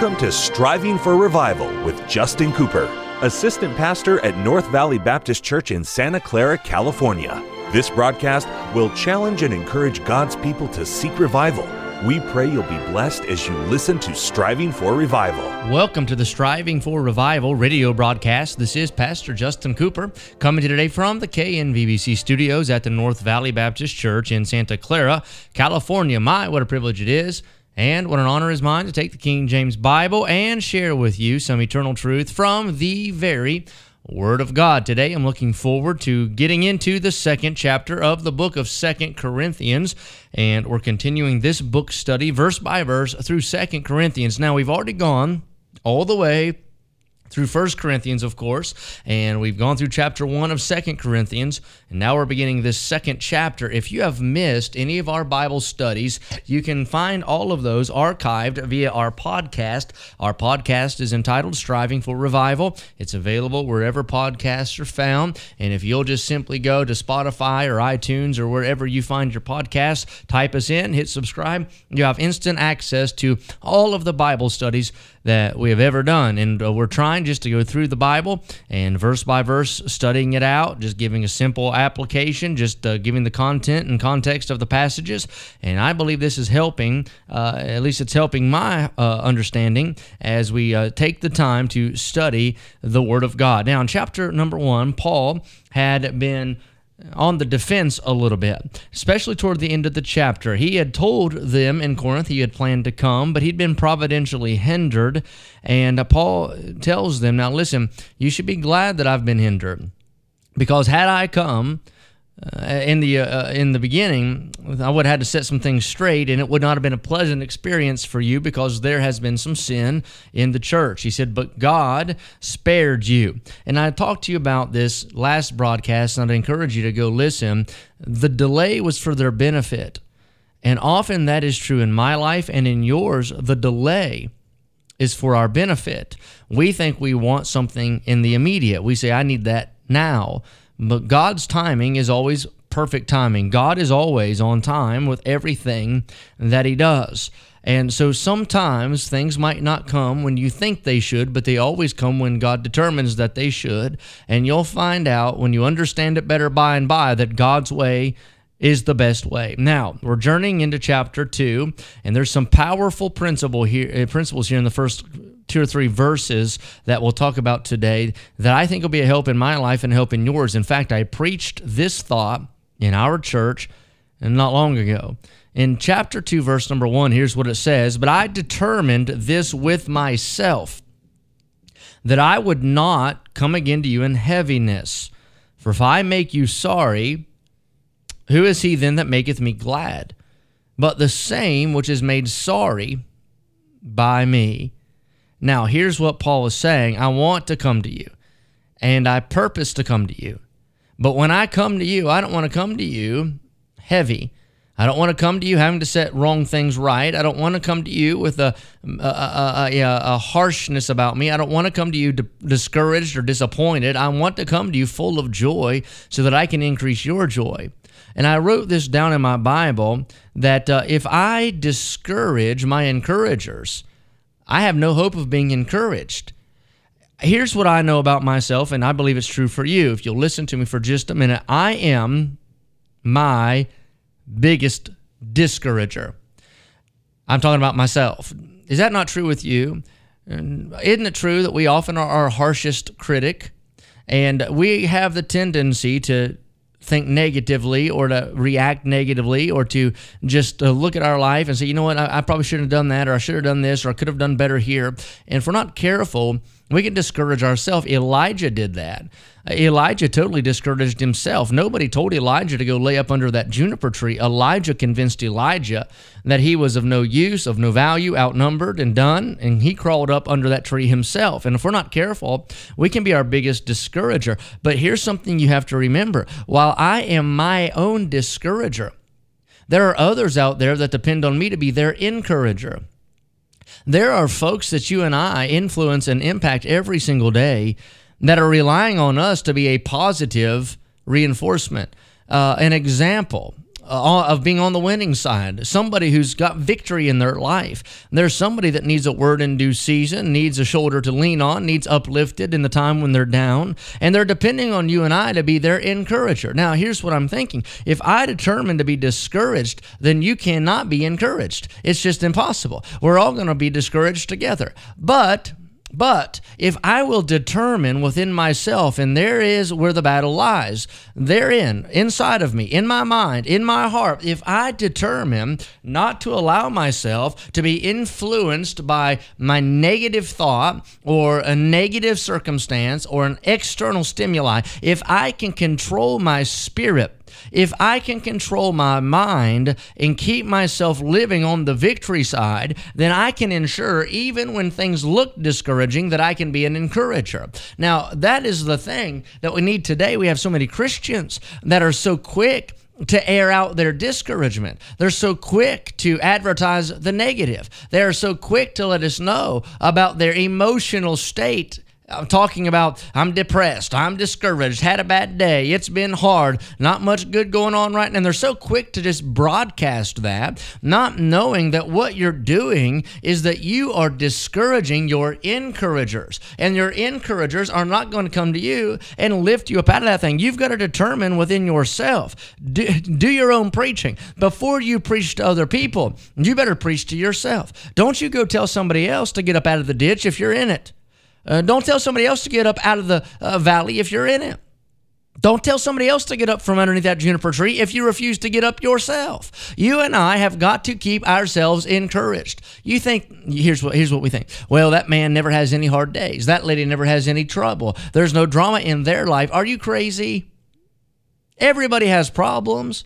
Welcome to Striving for Revival with Justin Cooper, Assistant Pastor at North Valley Baptist Church in Santa Clara, California. This broadcast will challenge and encourage God's people to seek revival. We pray you'll be blessed as you listen to Striving for Revival. Welcome to the Striving for Revival radio broadcast. This is Pastor Justin Cooper coming to you today from the KNVBC studios at the North Valley Baptist Church in Santa Clara, California. My, what a privilege it is and what an honor is mine to take the King James Bible and share with you some eternal truth from the very Word of God. Today I'm looking forward to getting into the second chapter of the book of Second Corinthians, and we're continuing this book study verse by verse through Second Corinthians. Now we've already gone all the way through First Corinthians, of course, and we've gone through chapter 1 of Second Corinthians, and now we're beginning this second chapter. If you have missed any of our Bible studies, you can find all of those archived via our podcast. Our podcast is entitled Striving for Revival. It's available wherever podcasts are found, and if you'll just simply go to Spotify or iTunes or wherever you find your podcast, type us in, hit subscribe, you have instant access to all of the Bible studies that we have ever done. And uh, we're trying just to go through the Bible and verse by verse studying it out, just giving a simple application, just uh, giving the content and context of the passages. And I believe this is helping, uh, at least it's helping my uh, understanding as we uh, take the time to study the Word of God. Now, in chapter number one, Paul had been on the defense a little bit, especially toward the end of the chapter. He had told them in Corinth he had planned to come, but he'd been providentially hindered. And uh, Paul tells them, Now listen, you should be glad that I've been hindered. Because had I come, uh, in the uh, in the beginning, I would have had to set some things straight, and it would not have been a pleasant experience for you because there has been some sin in the church. He said, "But God spared you." And I talked to you about this last broadcast, and I'd encourage you to go listen. The delay was for their benefit, and often that is true in my life and in yours. The delay is for our benefit. We think we want something in the immediate. We say, "I need that now." But God's timing is always perfect timing. God is always on time with everything that He does. And so sometimes things might not come when you think they should, but they always come when God determines that they should. And you'll find out when you understand it better by and by that God's way is the best way. Now, we're journeying into chapter 2, and there's some powerful principle here, uh, principles here in the first two or three verses that we'll talk about today that I think will be a help in my life and help in yours. In fact, I preached this thought in our church and not long ago. In chapter 2, verse number 1, here's what it says But I determined this with myself, that I would not come again to you in heaviness. For if I make you sorry, who is he then that maketh me glad? But the same which is made sorry by me. Now, here's what Paul is saying I want to come to you, and I purpose to come to you. But when I come to you, I don't want to come to you heavy. I don't want to come to you having to set wrong things right. I don't want to come to you with a, a, a, a, harshness about me. I don't want to come to you discouraged or disappointed. I want to come to you full of joy so that I can increase your joy. And I wrote this down in my Bible that uh, if I discourage my encouragers, I have no hope of being encouraged. Here's what I know about myself, and I believe it's true for you. If you'll listen to me for just a minute, I am my biggest discourager. I'm talking about myself. Is that not true with you? Isn't it true that we often are our harshest critic? And we have the tendency to think negatively or to react negatively or to just uh, look at our life and say, you know what, I, I probably shouldn't have done that or I should have done this or I could have done better here. And if we're not careful, we can discourage ourselves. Elijah did that. Uh, Elijah totally discouraged himself. Nobody told Elijah to go lay up under that juniper tree. Elijah convinced Elijah that he was of no use, of no value, outnumbered and done, and he crawled up under that tree himself. And if we're not careful, we can be our biggest discourager. But here's something you have to remember while I am my own discourager, there are others out there that depend on me to be their encourager. There are folks that you and I influence and impact every single day that are relying on us to be a positive reinforcement. Uh, an example uh, of being on the winning side, somebody who's got victory in their life. There's somebody that needs a word in due season, needs a shoulder to lean on, needs uplifted in the time when they're down, and they're depending on you and I to be their encourager. Now, here's what I'm thinking. If I determine to be discouraged, then you cannot be encouraged. It's just impossible. We're all going to be discouraged together. But but if I will determine within myself, and there is where the battle lies, therein, inside of me, in my mind, in my heart, if I determine not to allow myself to be influenced by my negative thought or a negative circumstance or an external stimuli, if I can control my spirit, if I can control my mind and keep myself living on the victory side, then I can ensure, even when things look discouraging, that I can be an encourager. Now, that is the thing that we need today. We have so many Christians that are so quick to air out their discouragement. They're so quick to advertise the negative. They are so quick to let us know about their emotional state I'm talking about I'm depressed, I'm discouraged, had a bad day, it's been hard, not much good going on right now. And they're so quick to just broadcast that, not knowing that what you're doing is that you are discouraging your encouragers. And your encouragers are not going to come to you and lift you up out of that thing. You've got to determine within yourself. Do, do your own preaching. Before you preach to other people, you better preach to yourself. Don't you go tell somebody else to get up out of the ditch if you're in it. Uh, don't tell somebody else to get up out of the uh, valley if you're in it. Don't tell somebody else to get up from underneath that juniper tree if you refuse to get up yourself. You and I have got to keep ourselves encouraged. You think here's what here's what we think. Well, that man never has any hard days. That lady never has any trouble. There's no drama in their life. Are you crazy? Everybody has problems.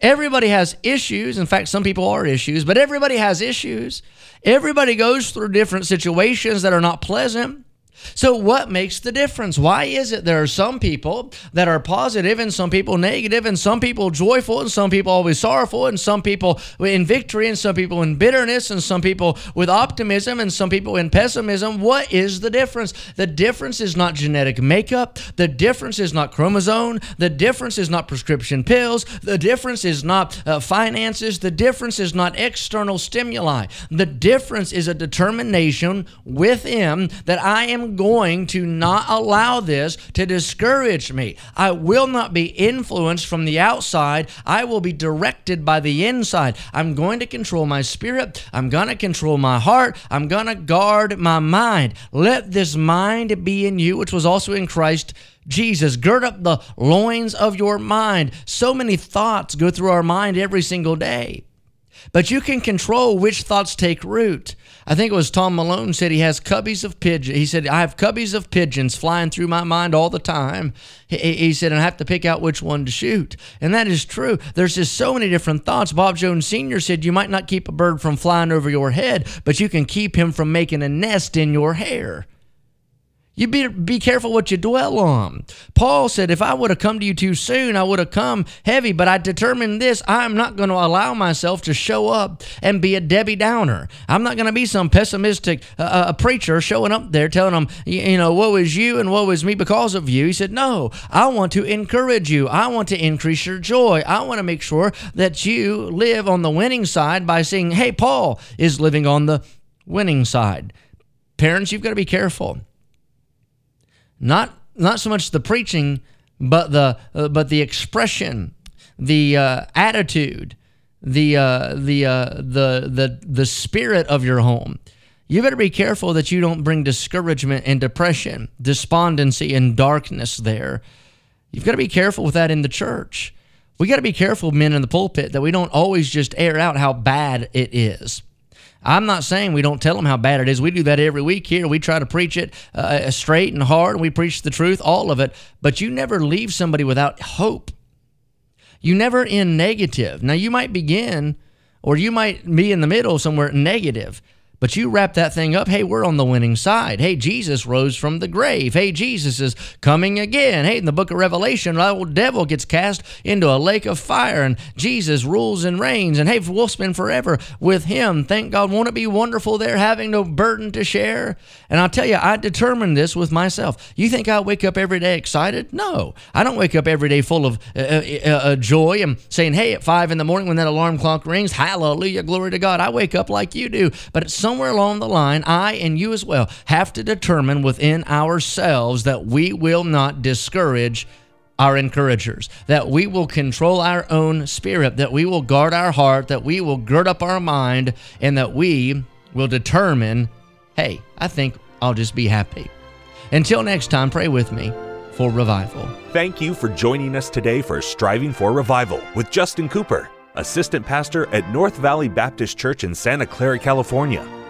Everybody has issues. In fact, some people are issues, but everybody has issues. Everybody goes through different situations that are not pleasant. So, what makes the difference? Why is it there are some people that are positive and some people negative, and some people joyful and some people always sorrowful, and some people in victory and some people in bitterness, and some people with optimism and some people in pessimism? What is the difference? The difference is not genetic makeup, the difference is not chromosome, the difference is not prescription pills, the difference is not uh, finances, the difference is not external stimuli. The difference is a determination within that I am going to not allow this to discourage me. I will not be influenced from the outside. I will be directed by the inside. I'm going to control my spirit. I'm going to control my heart. I'm going to guard my mind. Let this mind be in you, which was also in Christ Jesus. Gird up the loins of your mind. So many thoughts go through our mind every single day. But you can control which thoughts take root. I think it was Tom Malone said he has cubbies of pigeons. He said, I have cubbies of pigeons flying through my mind all the time. He, he said, and I have to pick out which one to shoot. And that is true. There's just so many different thoughts. Bob Jones Sr. said, You might not keep a bird from flying over your head, but you can keep him from making a nest in your hair. You be, be careful what you dwell on. Paul said, If I would have come to you too soon, I would have come heavy, but I determined this I'm not going to allow myself to show up and be a Debbie Downer. I'm not going to be some pessimistic uh, uh preacher showing up there telling them, you know, woe is you and woe is me because of you. He said, No, I want to encourage you. I want to increase your joy. I want to make sure that you live on the winning side by saying, Hey, Paul is living on the winning side. Parents, you've got to be careful not not so much the preaching, but the uh, but the expression, the uh, attitude, the uh, the uh, the the the spirit of your home. You better be careful that you don't bring discouragement and depression, despondency and darkness there. You've got to be careful with that in the church. We got to be careful, men in the pulpit, that we don't always just air out how bad it is. I'm not saying we don't tell them how bad it is. We do that every week here. We try to preach it uh, straight and hard, and we preach the truth, all of it. But you never leave somebody without hope. You never end negative. Now, you might begin, or you might be in the middle somewhere negative, But you wrap that thing up. Hey, we're on the winning side. Hey, Jesus rose from the grave. Hey, Jesus is coming again. Hey, in the book of Revelation, the old devil gets cast into a lake of fire and Jesus rules and reigns. And hey, we'll spend forever with him. Thank God. Won't it be wonderful there having no burden to share? And I'll tell you, I determined this with myself. You think I wake up every day excited? No. I don't wake up every day full of uh, uh, uh, uh joy and saying, hey, at five in the morning when that alarm clock rings, hallelujah, glory to God. I wake up like you do. But it's somewhere along the line, I and you as well have to determine within ourselves that we will not discourage our encouragers, that we will control our own spirit, that we will guard our heart, that we will gird up our mind, and that we will determine hey, I think I'll just be happy. Until next time, pray with me for revival. Thank you for joining us today for Striving for Revival with Justin Cooper, Assistant Pastor at North Valley Baptist Church in Santa Clara, California.